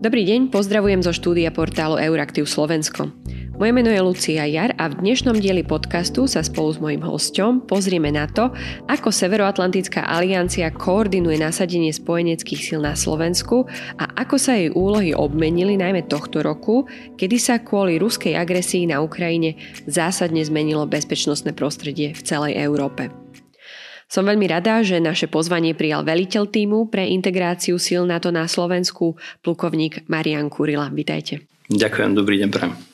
Dobrý deň, pozdravujem zo štúdia portálu Euraktiv Slovensko. Moje meno je Lucia Jar a v dnešnom dieli podcastu sa spolu s mojím hosťom pozrieme na to, ako Severoatlantická aliancia koordinuje nasadenie spojeneckých síl na Slovensku a ako sa jej úlohy obmenili najmä tohto roku, kedy sa kvôli ruskej agresii na Ukrajine zásadne zmenilo bezpečnostné prostredie v celej Európe. Som veľmi rada, že naše pozvanie prijal veliteľ týmu pre integráciu síl NATO na Slovensku, plukovník Marian Kurila. Vítajte. Ďakujem, dobrý deň prajem.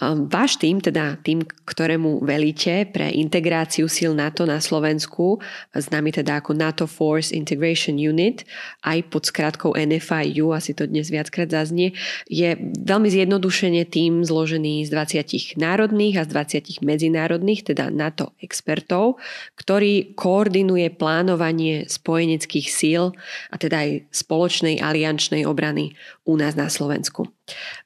Ehm, váš tým, teda tým, ktorému velíte pre integráciu síl NATO na Slovensku, známy teda ako NATO Force Integration Unit, aj pod skratkou NFIU, asi to dnes viackrát zaznie, je veľmi zjednodušene tým zložený z 20 národných a z 20 medzinárodných, teda NATO expertov, ktorý koordinuje plánovanie spojeneckých síl a teda aj spoločnej aliančnej obrany u nás na Slovensku.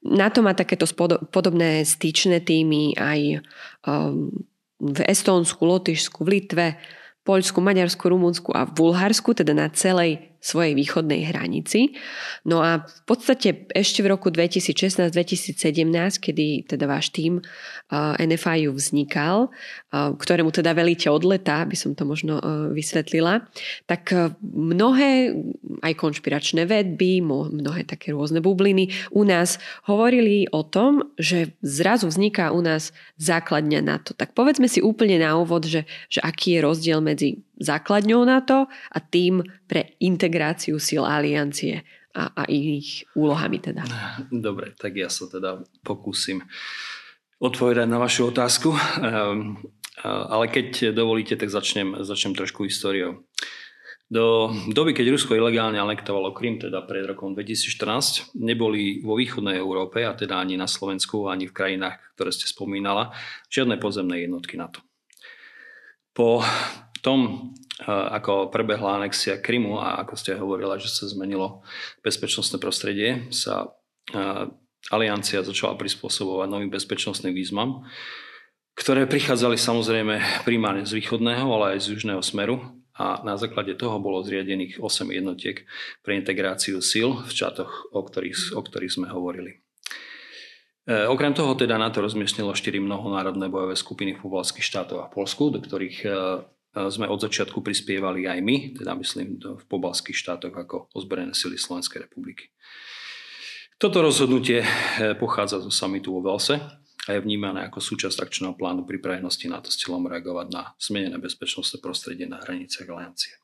NATO má takéto podobné styčné týmy aj um, v Estónsku, Lotyšsku, v Litve, Poľsku, Maďarsku, Rumunsku a v Bulharsku, teda na celej svojej východnej hranici. No a v podstate ešte v roku 2016-2017, kedy teda váš tým uh, NFIU vznikal, uh, ktorému teda velíte od leta, by som to možno uh, vysvetlila, tak mnohé aj konšpiračné vedby, mnohé také rôzne bubliny u nás hovorili o tom, že zrazu vzniká u nás základňa NATO. Tak povedzme si úplne na úvod, že, že aký je rozdiel medzi základňou NATO a tým pre integráciu síl aliancie a, a ich úlohami teda. Dobre, tak ja sa teda pokúsim odpovedať na vašu otázku, um, ale keď dovolíte, tak začnem, začnem trošku históriou. Do doby, keď Rusko ilegálne anektovalo Krym, teda pred rokom 2014, neboli vo východnej Európe, a teda ani na Slovensku, ani v krajinách, ktoré ste spomínala, žiadne pozemné jednotky NATO. Po tom, ako prebehla anexia Krymu a ako ste hovorila, že sa zmenilo bezpečnostné prostredie, sa aliancia začala prispôsobovať novým bezpečnostným výzvam, ktoré prichádzali samozrejme primárne z východného, ale aj z južného smeru a na základe toho bolo zriadených 8 jednotiek pre integráciu síl v čatoch, o ktorých, o ktorých sme hovorili. E, okrem toho teda NATO rozmiestnilo 4 mnohonárodné bojové skupiny v pobalských štátoch a Polsku, do ktorých e, sme od začiatku prispievali aj my, teda myslím v pobalských štátoch ako ozbrojené sily Slovenskej republiky. Toto rozhodnutie eh, pochádza zo samitu vo Velse a je vnímané ako súčasť akčného plánu pripravenosti na to s cieľom reagovať na zmenené bezpečnostné prostredie na hraniciach aliancie.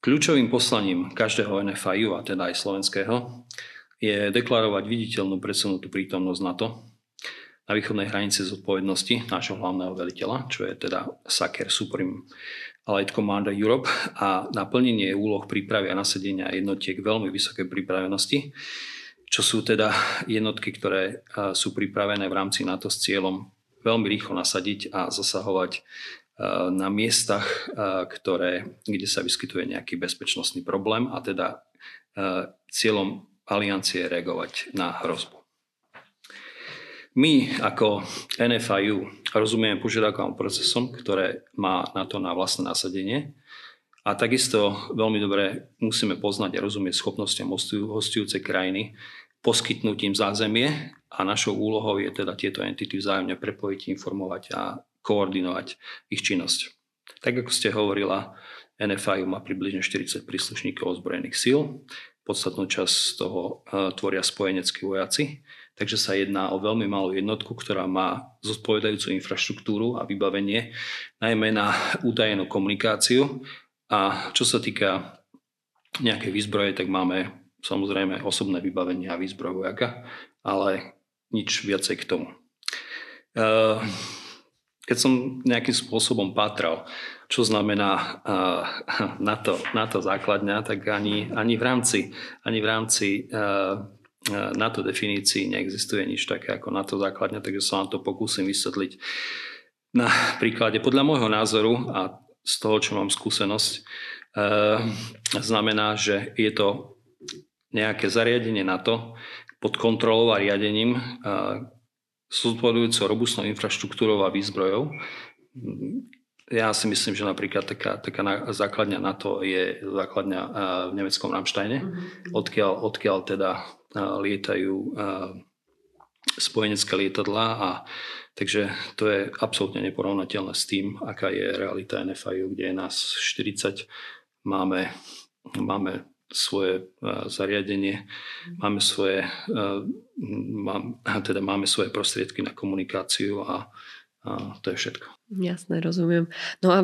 Kľúčovým poslaním každého NFIU, a teda aj slovenského, je deklarovať viditeľnú predsunutú prítomnosť NATO na východnej hranici zodpovednosti nášho hlavného veliteľa, čo je teda Saker Supreme Allied Commander Europe a naplnenie úloh prípravy a nasadenia jednotiek veľmi vysokej pripravenosti, čo sú teda jednotky, ktoré sú pripravené v rámci NATO s cieľom veľmi rýchlo nasadiť a zasahovať na miestach, ktoré, kde sa vyskytuje nejaký bezpečnostný problém a teda cieľom aliancie reagovať na hrozbu. My ako NFIU rozumieme požiadavkám procesom, ktoré má na to na vlastné nasadenie. A takisto veľmi dobre musíme poznať a rozumieť schopnostiam hostujúcej krajiny poskytnúť im zázemie a našou úlohou je teda tieto entity vzájomne prepojiť, informovať a koordinovať ich činnosť. Tak ako ste hovorila, NFIU má približne 40 príslušníkov ozbrojených síl, podstatnú časť z toho e, tvoria spojeneckí vojaci Takže sa jedná o veľmi malú jednotku, ktorá má zodpovedajúcu infraštruktúru a vybavenie, najmä na údajenú komunikáciu. A čo sa týka nejakej výzbroje, tak máme samozrejme osobné vybavenie a výzbroj vojaka, ale nič viacej k tomu. Eh, keď som nejakým spôsobom pátral, čo znamená eh, NATO, NATO základňa, tak ani, ani v rámci, ani v rámci eh, na to definícii neexistuje nič také ako na to základňa, takže sa vám to pokúsim vysvetliť na príklade. Podľa môjho názoru a z toho, čo mám skúsenosť, e, znamená, že je to nejaké zariadenie na to pod kontrolou a riadením e, s odpovedujúcou robustnou infraštruktúrou a výzbrojou. Ja si myslím, že napríklad taká, taká základňa NATO je základňa e, v nemeckom Ramsteine, mm-hmm. odkiaľ, odkiaľ teda lietajú spojenecké lietadlá a takže to je absolútne neporovnateľné s tým, aká je realita NFIU, kde je nás 40, máme, máme svoje zariadenie, máme svoje, mám, teda máme svoje prostriedky na komunikáciu a, a to je všetko. Jasné, rozumiem. No a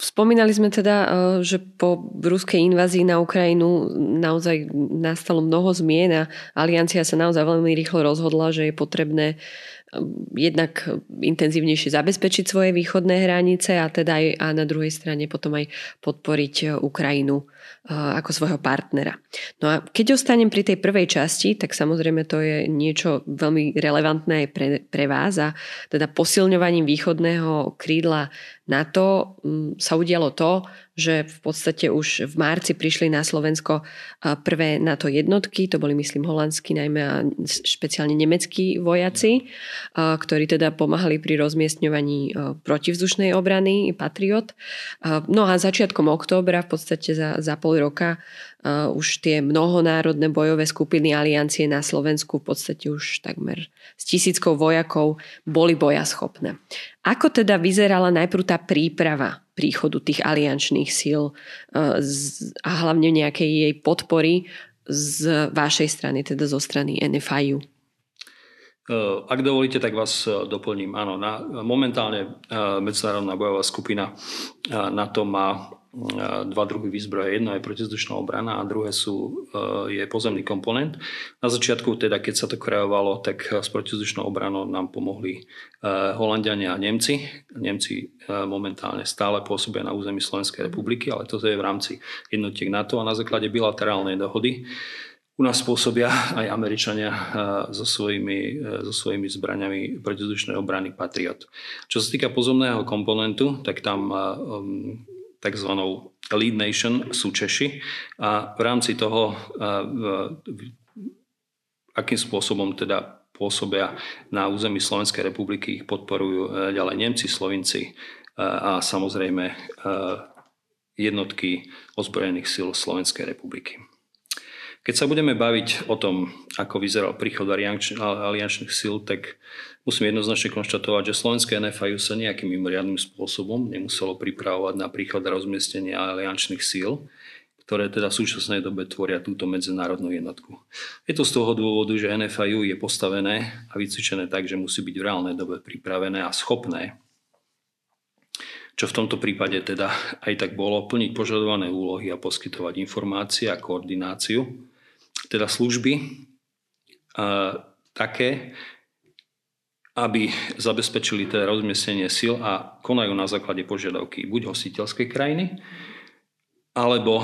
spomínali sme teda, e, že po ruskej invázii na Ukrajinu naozaj nastalo mnoho zmien a aliancia sa naozaj veľmi rýchlo rozhodla, že je potrebné jednak intenzívnejšie zabezpečiť svoje východné hranice a teda aj a na druhej strane potom aj podporiť e, Ukrajinu e, ako svojho partnera. No a keď ostanem pri tej prvej časti, tak samozrejme to je niečo veľmi relevantné aj pre, pre vás a teda posilňovaním východného krídla NATO sa udialo to, že v podstate už v marci prišli na Slovensko prvé NATO jednotky, to boli myslím holandskí najmä a špeciálne nemeckí vojaci, ktorí teda pomáhali pri rozmiestňovaní protivzdušnej obrany Patriot. No a začiatkom októbra v podstate za, za pol roka už tie mnohonárodné bojové skupiny aliancie na Slovensku v podstate už takmer s tisíckou vojakov boli bojaschopné. Ako teda vyzerala najprv tá príprava príchodu tých aliančných síl z, a hlavne nejakej jej podpory z vašej strany, teda zo strany NFIU? Ak dovolíte, tak vás doplním. Áno, na, momentálne Medzinárodná bojová skupina na to má dva druhy výzbroje. Jedno je protizdušná obrana a druhé sú, e, je pozemný komponent. Na začiatku, teda keď sa to kreovalo, tak s protizdušnou obranou nám pomohli e, Holandiania a Nemci. Nemci e, momentálne stále pôsobia na území Slovenskej republiky, ale to je v rámci jednotiek NATO a na základe bilaterálnej dohody u nás pôsobia aj Američania so svojimi, so svojimi zbraniami protizdušnej obrany Patriot. Čo sa týka pozemného komponentu, tak tam tzv. Lead Nation sú Češi a v rámci toho, akým spôsobom teda pôsobia na území Slovenskej republiky, ich podporujú e, ďalej Nemci, Slovinci e, a samozrejme e, jednotky ozbrojených síl Slovenskej republiky. Keď sa budeme baviť o tom, ako vyzeral príchod aliančných síl, tak musím jednoznačne konštatovať, že slovenské NFIU sa nejakým mimoriadným spôsobom nemuselo pripravovať na príchod a rozmiestnenie aliančných síl, ktoré teda v súčasnej dobe tvoria túto medzinárodnú jednotku. Je to z toho dôvodu, že NFIU je postavené a vycvičené tak, že musí byť v reálnej dobe pripravené a schopné čo v tomto prípade teda aj tak bolo, plniť požadované úlohy a poskytovať informácie a koordináciu teda služby také, aby zabezpečili teda rozmiestnenie síl a konajú na základe požiadavky buď hostiteľskej krajiny, alebo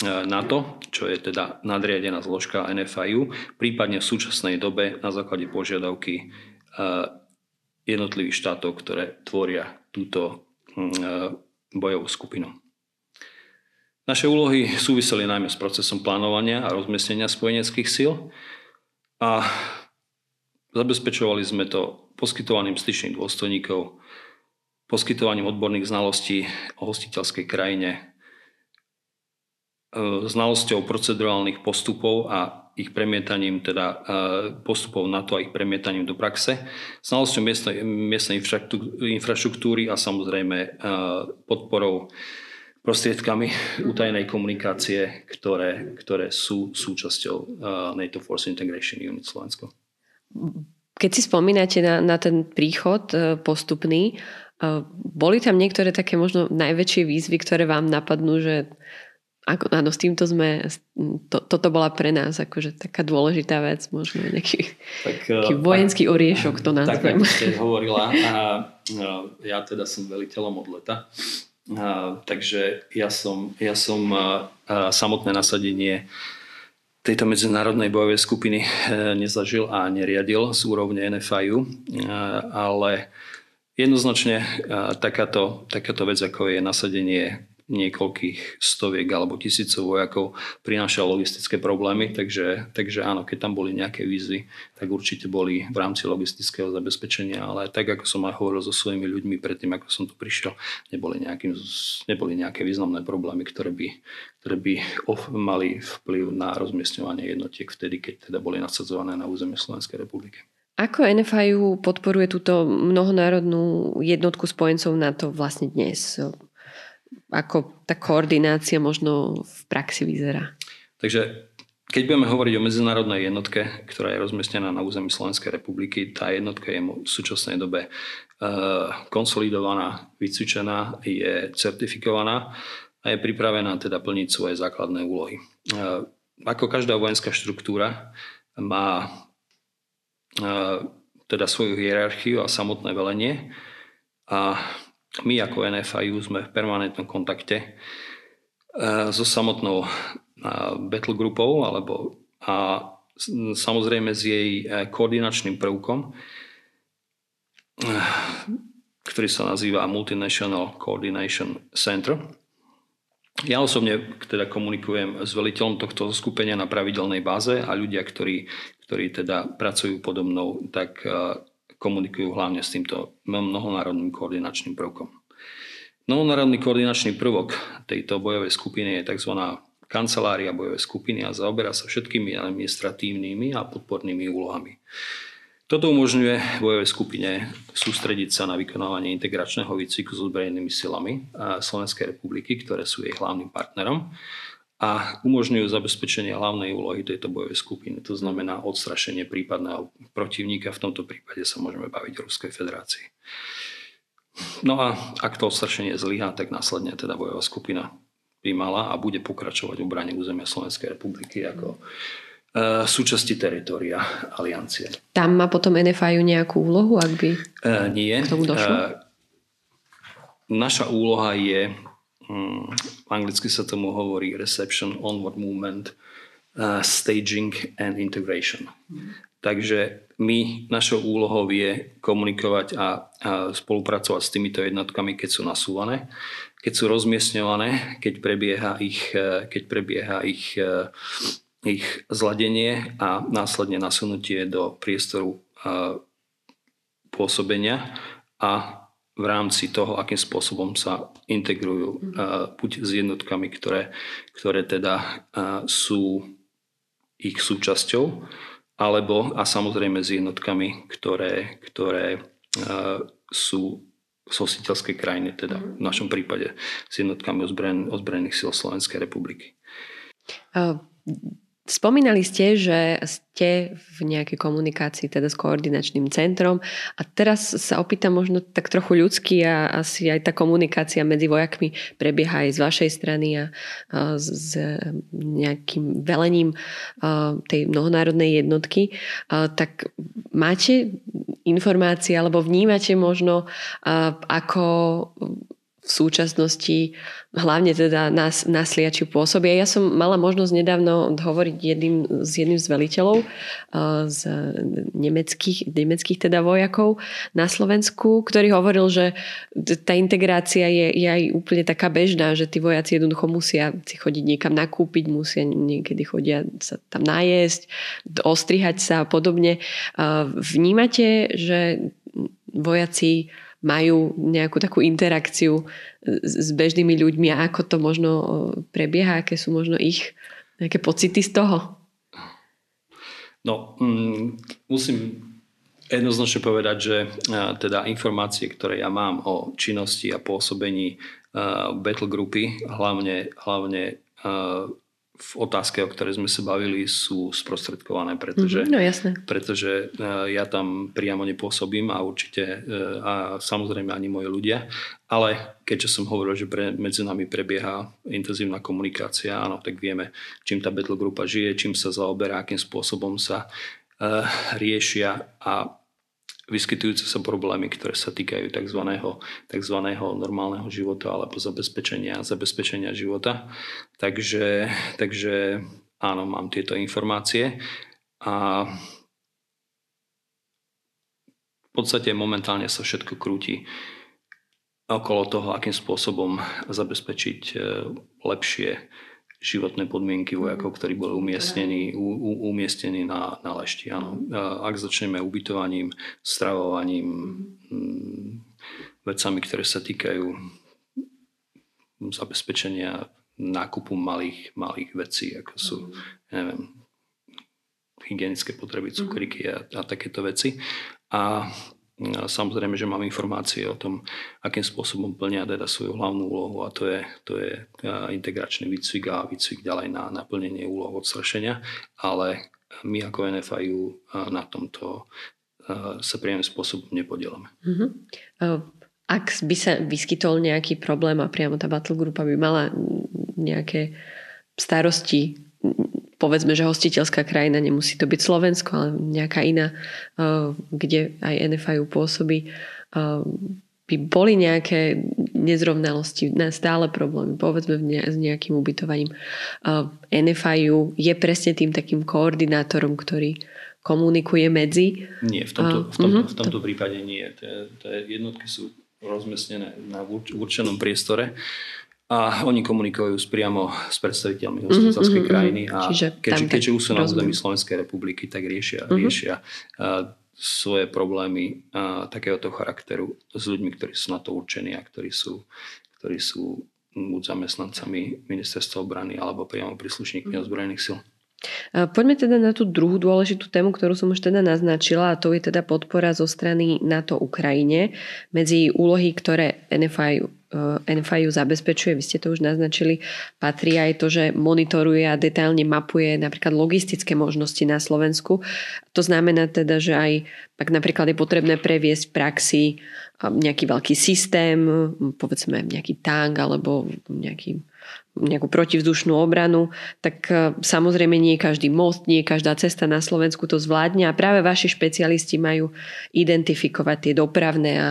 NATO, čo je teda nadriadená zložka NFIU, prípadne v súčasnej dobe na základe požiadavky jednotlivých štátov, ktoré tvoria túto bojovú skupinu. Naše úlohy súviseli najmä s procesom plánovania a rozmiestnenia spojeneckých síl a zabezpečovali sme to poskytovaním styčných dôstojníkov, poskytovaním odborných znalostí o hostiteľskej krajine, e, znalosťou procedurálnych postupov a ich premietaním, teda e, postupov na to a ich premietaním do praxe, znalosťou miestnej, miestnej infraštruktúry a samozrejme e, podporou prostriedkami utajenej komunikácie, ktoré, ktoré sú súčasťou uh, NATO Force Integration Unit Slovensko. Keď si spomínate na, na ten príchod uh, postupný, uh, boli tam niektoré také možno najväčšie výzvy, ktoré vám napadnú, že ako, áno, s týmto sme, to, toto bola pre nás akože taká dôležitá vec, možno nejaký, tak, taký vojenský oriešok to nazvem. Tak, ako ste hovorila, a, a ja teda som veliteľom od leta, takže ja som, ja som samotné nasadenie tejto medzinárodnej bojovej skupiny e, nezažil a neriadil z úrovne NFIU, ale jednoznačne takáto, takáto vec, ako je nasadenie niekoľkých stoviek alebo tisícov vojakov prinášal logistické problémy, takže, takže áno, keď tam boli nejaké výzvy, tak určite boli v rámci logistického zabezpečenia, ale tak ako som aj hovoril so svojimi ľuďmi predtým, ako som tu prišiel, neboli, nejakým, neboli nejaké významné problémy, ktoré by, ktoré by mali vplyv na rozmiestňovanie jednotiek vtedy, keď teda boli nasadzované na území Slovenskej republiky. Ako NFIU podporuje túto mnohonárodnú jednotku spojencov NATO vlastne dnes? Ako tá koordinácia možno v praxi vyzerá? Takže keď budeme hovoriť o medzinárodnej jednotke, ktorá je rozmiestnená na území Slovenskej republiky, tá jednotka je v súčasnej dobe eh, konsolidovaná, vycvičená, je certifikovaná a je pripravená teda plniť svoje základné úlohy. Eh, ako každá vojenská štruktúra má teda svoju hierarchiu a samotné velenie. A my ako NFIU sme v permanentnom kontakte so samotnou battle grupou alebo a samozrejme s jej e, koordinačným prvkom, ktorý sa nazýva Multinational Coordination Center. Ja osobne teda komunikujem s veliteľom tohto skupenia na pravidelnej báze a ľudia, ktorí ktorí teda pracujú podo mnou, tak e, komunikujú hlavne s týmto mnohonárodným koordinačným prvkom. Mnohonárodný koordinačný prvok tejto bojovej skupiny je tzv. kancelária bojovej skupiny a zaoberá sa všetkými administratívnymi a podpornými úlohami. Toto umožňuje bojovej skupine sústrediť sa na vykonávanie integračného výcviku s ozbrojenými silami Slovenskej republiky, ktoré sú jej hlavným partnerom a umožňujú zabezpečenie hlavnej úlohy tejto bojovej skupiny. To znamená odstrašenie prípadného protivníka. V tomto prípade sa môžeme baviť o Ruskej federácii. No a ak to odstrašenie zlyhá, tak následne teda bojová skupina by mala a bude pokračovať v obrane územia Slovenskej republiky ako uh, súčasti teritoria aliancie. Tam má potom NFIU nejakú úlohu, ak by uh, nie. k tomu došlo? Uh, naša úloha je um, anglicky sa tomu hovorí reception, onward movement, uh, staging and integration. Takže my, našou úlohou je komunikovať a, a spolupracovať s týmito jednotkami, keď sú nasúvané, keď sú rozmiestňované, keď prebieha ich, uh, keď prebieha ich, uh, ich zladenie a následne nasunutie do priestoru uh, pôsobenia a v rámci toho, akým spôsobom sa integrujú uh, buď s jednotkami, ktoré, ktoré teda uh, sú ich súčasťou, alebo a samozrejme s jednotkami, ktoré, ktoré uh, sú z hostiteľskej krajiny, teda v našom prípade s jednotkami ozbrojen, ozbrojených síl Slovenskej republiky. Spomínali ste, že ste v nejakej komunikácii teda s koordinačným centrom a teraz sa opýtam možno tak trochu ľudský a asi aj tá komunikácia medzi vojakmi prebieha aj z vašej strany a, s nejakým velením tej mnohonárodnej jednotky. Tak máte informácie alebo vnímate možno ako v súčasnosti hlavne teda nás, nás liači pôsobia. Ja som mala možnosť nedávno hovoriť jedným, s jedným z veliteľov uh, z nemeckých, nemeckých teda vojakov na Slovensku, ktorý hovoril, že tá integrácia je, je aj úplne taká bežná, že tí vojaci jednoducho musia si chodiť niekam nakúpiť, musia niekedy chodia sa tam najesť, ostrihať sa a podobne. Uh, vnímate, že vojaci majú nejakú takú interakciu s bežnými ľuďmi a ako to možno prebieha, aké sú možno ich nejaké pocity z toho? No, mm, musím jednoznačne povedať, že teda informácie, ktoré ja mám o činnosti a pôsobení battle grupy, hlavne, hlavne v otázke, o ktorej sme sa bavili, sú sprostredkované, pretože, mm-hmm, no, jasné. pretože e, ja tam priamo nepôsobím a určite e, a samozrejme ani moji ľudia, ale keďže som hovoril, že pre, medzi nami prebieha intenzívna komunikácia, áno, tak vieme, čím tá battle grupa žije, čím sa zaoberá, akým spôsobom sa uh, riešia a vyskytujúce sa problémy, ktoré sa týkajú tzv. tzv. normálneho života alebo zabezpečenia, zabezpečenia života. Takže, takže áno, mám tieto informácie a v podstate momentálne sa všetko krúti okolo toho, akým spôsobom zabezpečiť lepšie životné podmienky vojakov, ktorí boli umiestnení, u, u, umiestnení na, na lešti. Áno. Ak začneme ubytovaním, stravovaním, mm, vecami, ktoré sa týkajú zabezpečenia nákupu malých, malých vecí, ako sú, neviem, hygienické potreby, cukriky a, a takéto veci. A Samozrejme, že mám informácie o tom, akým spôsobom plnia teda svoju hlavnú úlohu a to je, to je integračný výcvik a výcvik ďalej na naplnenie úloh odstrašenia, ale my ako NFIU na tomto sa priamým spôsobom nepodielame. Uh-huh. Ak by sa vyskytol nejaký problém a priamo tá battle grupa by mala nejaké starosti povedzme, že hostiteľská krajina, nemusí to byť Slovensko, ale nejaká iná, eh, kde aj NFIU pôsobí, eh, by boli nejaké nezrovnalosti, stále problémy, povedzme s nejakým ubytovaním. Eh, NFIU je presne tým takým koordinátorom, ktorý komunikuje medzi... Nie, v tomto, v tomto, uh-huh. v tomto prípade nie. Tie jednotky sú rozmiestnené na určenom priestore a oni komunikujú priamo s predstaviteľmi hostiteľskej mm-hmm, krajiny a Čiže keďže, keďže už sú na území Slovenskej republiky, tak riešia, mm-hmm. riešia uh, svoje problémy uh, takéhoto charakteru s ľuďmi, ktorí sú na to určení a ktorí sú, ktorí sú buď zamestnancami ministerstva obrany alebo priamo príslušníkmi mm-hmm. ozbrojených sil. Poďme teda na tú druhú dôležitú tému, ktorú som už teda naznačila a to je teda podpora zo strany NATO Ukrajine medzi úlohy, ktoré NFI Eh, NFIU zabezpečuje, vy ste to už naznačili, patrí aj to, že monitoruje a detailne mapuje napríklad logistické možnosti na Slovensku. To znamená teda, že aj ak napríklad je potrebné previesť v praxi eh, nejaký veľký systém, povedzme nejaký tank alebo nejaký nejakú protivzdušnú obranu, tak e, samozrejme nie každý most, nie každá cesta na Slovensku to zvládne a práve vaši špecialisti majú identifikovať tie dopravné a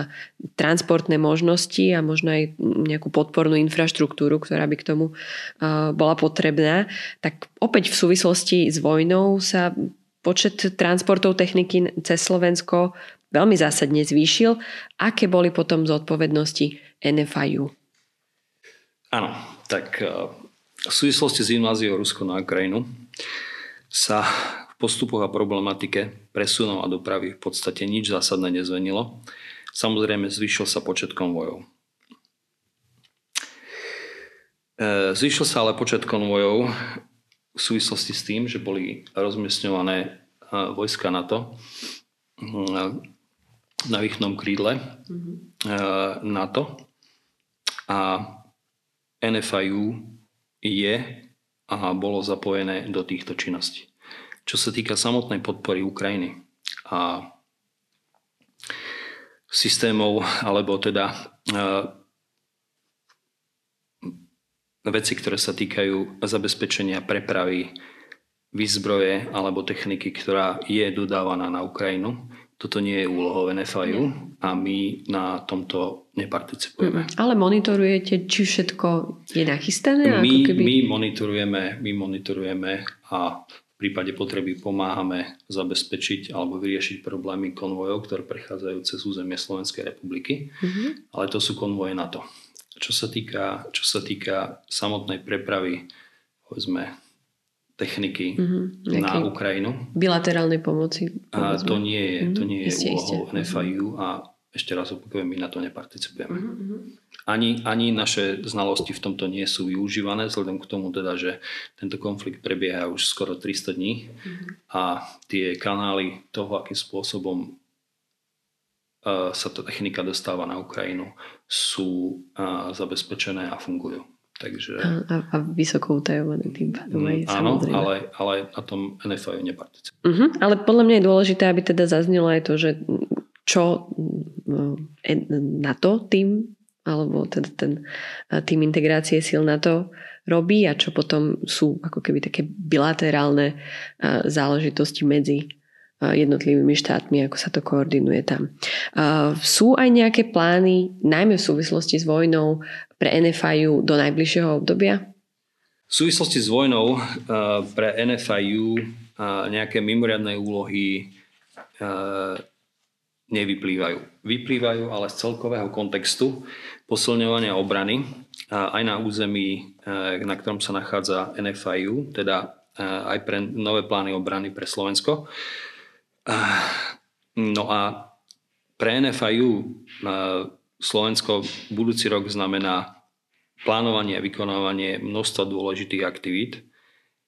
transportné možnosti a možno aj nejakú podpornú infraštruktúru, ktorá by k tomu e, bola potrebná. Tak opäť v súvislosti s vojnou sa počet transportov techniky cez Slovensko veľmi zásadne zvýšil. Aké boli potom zodpovednosti NFIU? Áno, tak eh, v súvislosti s inváziou Rusko na Ukrajinu sa v postupoch a problematike presunov a dopravy v podstate nič zásadné nezvenilo. Samozrejme zvýšil sa počet konvojov. Eh, zvýšil sa ale počet konvojov v súvislosti s tým, že boli rozmiestňované eh, vojska NATO na výchnom krídle mm-hmm. NATO a NFIU je a bolo zapojené do týchto činností. Čo sa týka samotnej podpory Ukrajiny a systémov, alebo teda uh, veci, ktoré sa týkajú zabezpečenia prepravy výzbroje alebo techniky, ktorá je dodávaná na Ukrajinu, toto nie je úlohou NFIU a my na tomto neparticipujeme. Mm, ale monitorujete, či všetko je nachystané? My, ako keby... my, monitorujeme, my monitorujeme a v prípade potreby pomáhame zabezpečiť alebo vyriešiť problémy konvojov, ktoré prechádzajú cez územie Slovenskej republiky, mm-hmm. ale to sú konvoje NATO. Čo sa týka, čo sa týka samotnej prepravy, povedzme, techniky mm-hmm. na Ukrajinu. Bilaterálnej pomoci. A to nie je, mm-hmm. to nie je úlohou NFIU a ešte raz opakujem, my na to neparticipujeme. Mm-hmm. Ani, ani naše znalosti v tomto nie sú využívané, vzhľadom k tomu teda, že tento konflikt prebieha už skoro 300 dní mm-hmm. a tie kanály toho, akým spôsobom uh, sa tá technika dostáva na Ukrajinu, sú uh, zabezpečené a fungujú. Takže... A, a, vysoko utajované tým pádom aj mm, Áno, ale, ale na tom NFI neparticipuje. Uh-huh, ale podľa mňa je dôležité, aby teda zaznelo aj to, že čo na to tým, alebo teda ten tým integrácie síl na to robí a čo potom sú ako keby také bilaterálne záležitosti medzi jednotlivými štátmi, ako sa to koordinuje tam. Sú aj nejaké plány, najmä v súvislosti s vojnou, pre NFIU do najbližšieho obdobia? V súvislosti s vojnou pre NFIU nejaké mimoriadné úlohy nevyplývajú. Vyplývajú ale z celkového kontextu posilňovania obrany aj na území, na ktorom sa nachádza NFIU, teda aj pre nové plány obrany pre Slovensko. No a pre NFIU Slovensko budúci rok znamená plánovanie a vykonávanie množstva dôležitých aktivít,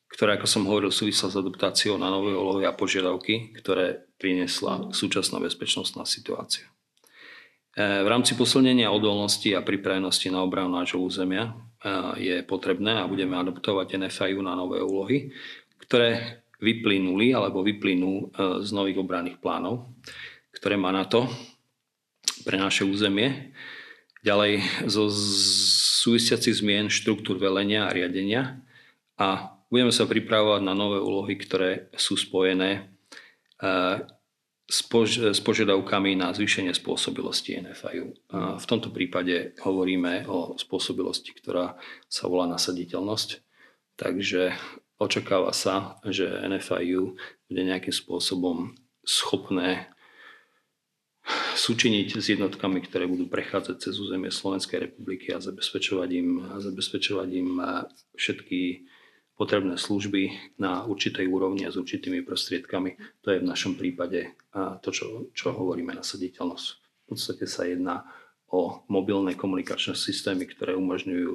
ktoré, ako som hovoril, súvisla s adaptáciou na nové úlohy a požiadavky, ktoré priniesla súčasná bezpečnostná situácia. E, v rámci posilnenia odolnosti a pripravenosti na obranu nášho územia e, je potrebné a budeme adaptovať NFIU na nové úlohy, ktoré vyplynuli alebo vyplynú e, z nových obranných plánov, ktoré má na to pre naše územie. Ďalej zo súvisiacich zmien štruktúr velenia a riadenia a budeme sa pripravovať na nové úlohy, ktoré sú spojené pož- s požiadavkami na zvýšenie spôsobilosti NFIU. V tomto prípade hovoríme o spôsobilosti, ktorá sa volá nasaditeľnosť. Takže očakáva sa, že NFIU bude nejakým spôsobom schopné súčiniť s jednotkami, ktoré budú prechádzať cez územie Slovenskej republiky a zabezpečovať im, a zabezpečovať im všetky potrebné služby na určitej úrovni a s určitými prostriedkami. To je v našom prípade to, čo, čo hovoríme nasaditeľnosť. V podstate sa jedná o mobilné komunikačné systémy, ktoré umožňujú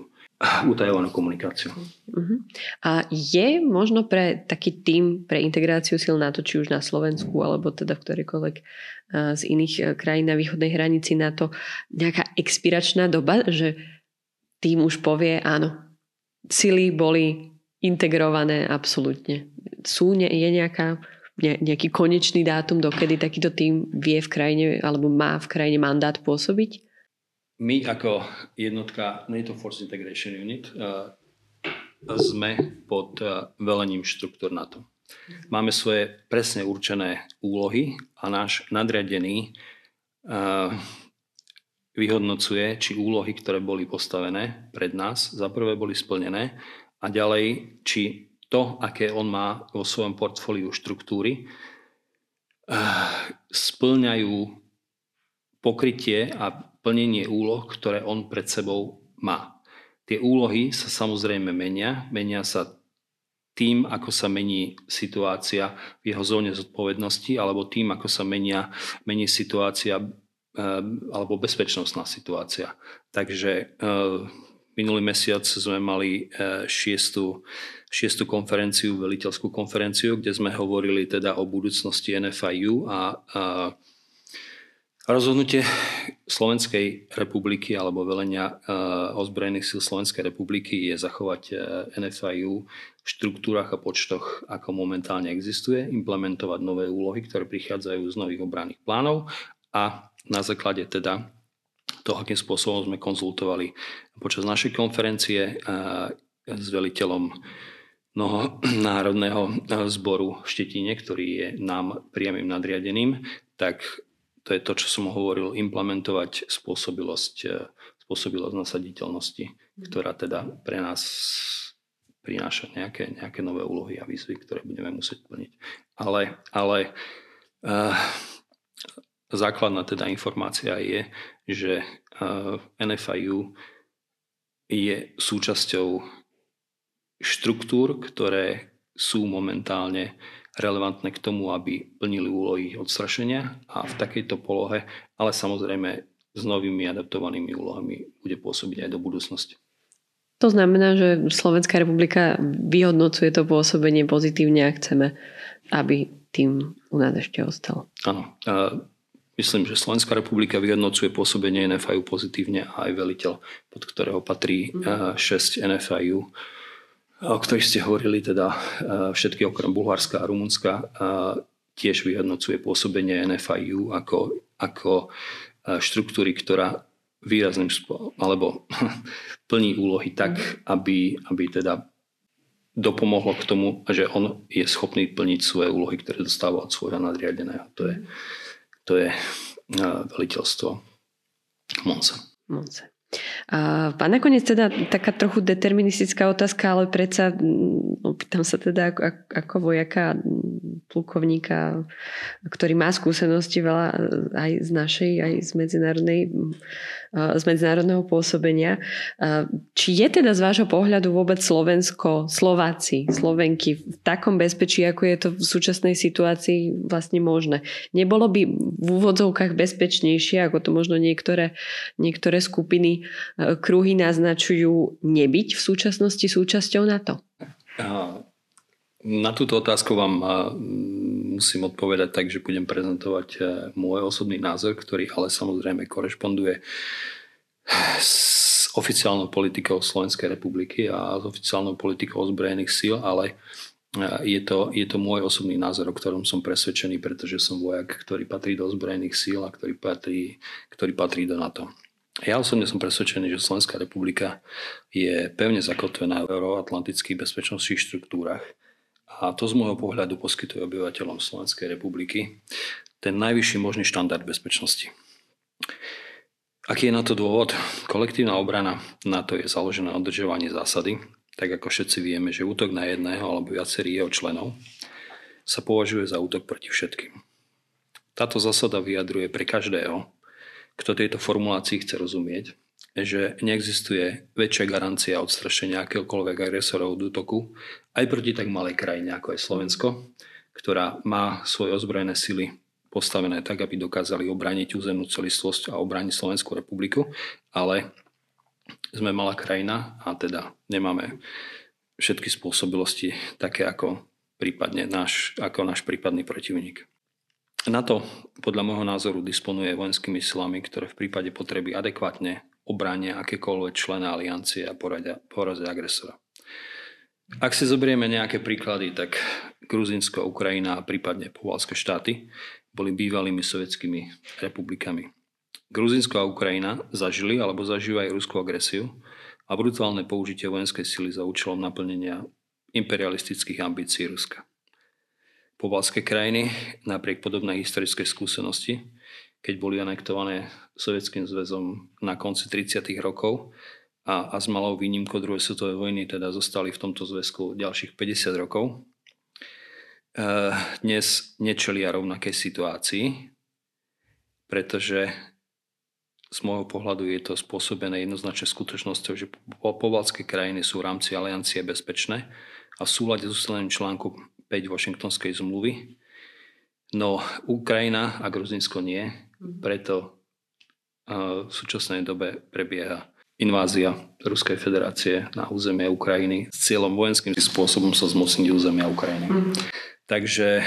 utajovanú komunikáciu. Uh-huh. A je možno pre taký tým pre integráciu sil NATO, či už na Slovensku, alebo teda v ktorejkoľvek z iných e, krajín na východnej hranici NATO, nejaká expiračná doba, že tým už povie, áno, sily boli integrované absolútne. Sú, je nejaká, nejaký konečný dátum, dokedy takýto tým vie v krajine, alebo má v krajine mandát pôsobiť? My ako jednotka NATO Force Integration Unit uh, sme pod uh, velením štruktúr NATO. Máme svoje presne určené úlohy a náš nadriadený uh, vyhodnocuje, či úlohy, ktoré boli postavené pred nás, za prvé boli splnené a ďalej, či to, aké on má vo svojom portfóliu štruktúry, eh, splňajú pokrytie a plnenie úloh, ktoré on pred sebou má. Tie úlohy sa samozrejme menia. Menia sa tým, ako sa mení situácia v jeho zóne zodpovednosti, alebo tým, ako sa menia, mení situácia eh, alebo bezpečnostná situácia. Takže eh, Minulý mesiac sme mali e, šiestu, šiestu konferenciu, veliteľskú konferenciu, kde sme hovorili teda o budúcnosti NFIU a, a rozhodnutie Slovenskej republiky alebo velenia e, ozbrojených síl Slovenskej republiky je zachovať e, NFIU v štruktúrach a počtoch, ako momentálne existuje, implementovať nové úlohy, ktoré prichádzajú z nových obranných plánov a na základe teda to, akým spôsobom sme konzultovali počas našej konferencie s veliteľom mnoho národného zboru v Štetine, ktorý je nám priamým nadriadeným, tak to je to, čo som hovoril, implementovať spôsobilosť, spôsobilosť nasaditeľnosti, ktorá teda pre nás prináša nejaké, nejaké nové úlohy a výzvy, ktoré budeme musieť plniť. Ale, ale uh, základná teda informácia je, že NFIU je súčasťou štruktúr, ktoré sú momentálne relevantné k tomu, aby plnili úlohy odstrašenia a v takejto polohe, ale samozrejme s novými adaptovanými úlohami bude pôsobiť aj do budúcnosti. To znamená, že Slovenská republika vyhodnocuje to pôsobenie pozitívne a chceme, aby tým u nás ešte ostal. Áno. Myslím, že Slovenská republika vyhodnocuje pôsobenie NFIU pozitívne a aj veliteľ, pod ktorého patrí 6 mhm. NFIU, o ktorých ste hovorili, teda všetky okrem Bulharska a Rumunska, tiež vyhodnocuje pôsobenie NFIU ako, ako štruktúry, ktorá výrazným alebo plní úlohy tak, mhm. aby, aby teda dopomohlo k tomu, že on je schopný plniť svoje úlohy, ktoré dostáva od svojho nadriadeného. To je, to je veliteľstvo Monce. Monce. A, nakoniec teda taká trochu deterministická otázka, ale predsa opýtam sa teda ako, ako vojaka plukovníka, ktorý má skúsenosti veľa aj z našej, aj z medzinárodnej z medzinárodného pôsobenia. Či je teda z vášho pohľadu vôbec Slovensko, Slováci, Slovenky v takom bezpečí, ako je to v súčasnej situácii vlastne možné? Nebolo by v úvodzovkách bezpečnejšie, ako to možno niektoré, niektoré skupiny e, kruhy naznačujú, nebyť v súčasnosti súčasťou NATO? Na túto otázku vám musím odpovedať tak, že budem prezentovať e, môj osobný názor, ktorý ale samozrejme korešponduje s oficiálnou politikou Slovenskej republiky a s oficiálnou politikou ozbrojených síl, ale e, je to, je to môj osobný názor, o ktorom som presvedčený, pretože som vojak, ktorý patrí do ozbrojených síl a ktorý patrí, ktorý patrí do NATO. Ja osobne som presvedčený, že Slovenská republika je pevne zakotvená v euroatlantických bezpečnostných štruktúrach a to z môjho pohľadu poskytuje obyvateľom Slovenskej republiky ten najvyšší možný štandard bezpečnosti. Aký je na to dôvod? Kolektívna obrana na to je založená na dodržovaní zásady, tak ako všetci vieme, že útok na jedného alebo viacerých jeho členov sa považuje za útok proti všetkým. Táto zásada vyjadruje pre každého, kto tejto formulácii chce rozumieť, že neexistuje väčšia garancia odstrašenia akéhokoľvek agresora od útoku aj proti tak malej krajine ako je Slovensko, ktorá má svoje ozbrojené sily postavené tak, aby dokázali obrániť územnú celistvosť a obrániť Slovenskú republiku, ale sme malá krajina a teda nemáme všetky spôsobilosti také ako prípadne náš, ako náš prípadný protivník. NATO podľa môjho názoru disponuje vojenskými silami, ktoré v prípade potreby adekvátne obránia akékoľvek člena aliancie a porazia agresora. Ak si zoberieme nejaké príklady, tak Gruzinsko, Ukrajina a prípadne povalské štáty boli bývalými sovietskými republikami. Gruzinsko a Ukrajina zažili alebo zažívajú ruskú agresiu a brutálne použitie vojenskej sily za účelom naplnenia imperialistických ambícií Ruska pobalské krajiny napriek podobnej historickej skúsenosti, keď boli anektované Sovietským zväzom na konci 30. rokov a, a s malou výnimkou druhej svetovej vojny teda zostali v tomto zväzku ďalších 50 rokov. E, dnes nečelia rovnakej situácii, pretože z môjho pohľadu je to spôsobené jednoznačne skutočnosťou, že pobalské krajiny sú v rámci aliancie bezpečné a v súlade s ústavným článku 5 Washingtonskej zmluvy. No Ukrajina a Gruzinsko nie. Preto v súčasnej dobe prebieha invázia Ruskej federácie na územie Ukrajiny s cieľom vojenským spôsobom sa zmocniť územia Ukrajiny. Mm. Takže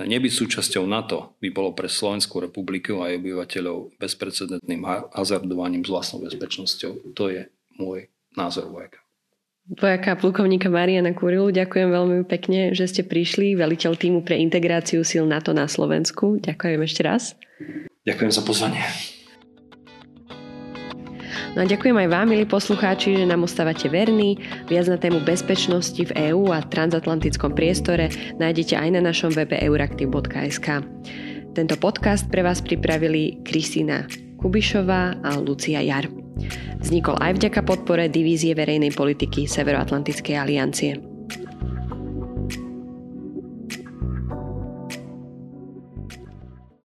nebyť súčasťou NATO by bolo pre Slovenskú republiku a jej obyvateľov bezprecedentným hazardovaním s vlastnou bezpečnosťou. To je môj názor vojaka. Vojaka plukovníka Mariana Kurilu, ďakujem veľmi pekne, že ste prišli, veliteľ týmu pre integráciu síl NATO na Slovensku. Ďakujem ešte raz. Ďakujem za pozvanie. No a ďakujem aj vám, milí poslucháči, že nám ostávate verní. Viac na tému bezpečnosti v EÚ a transatlantickom priestore nájdete aj na našom webe euraktiv.sk. Tento podcast pre vás pripravili Kristýna Kubišová a Lucia Jar. Vznikol aj vďaka podpore Divízie verejnej politiky Severoatlantickej aliancie.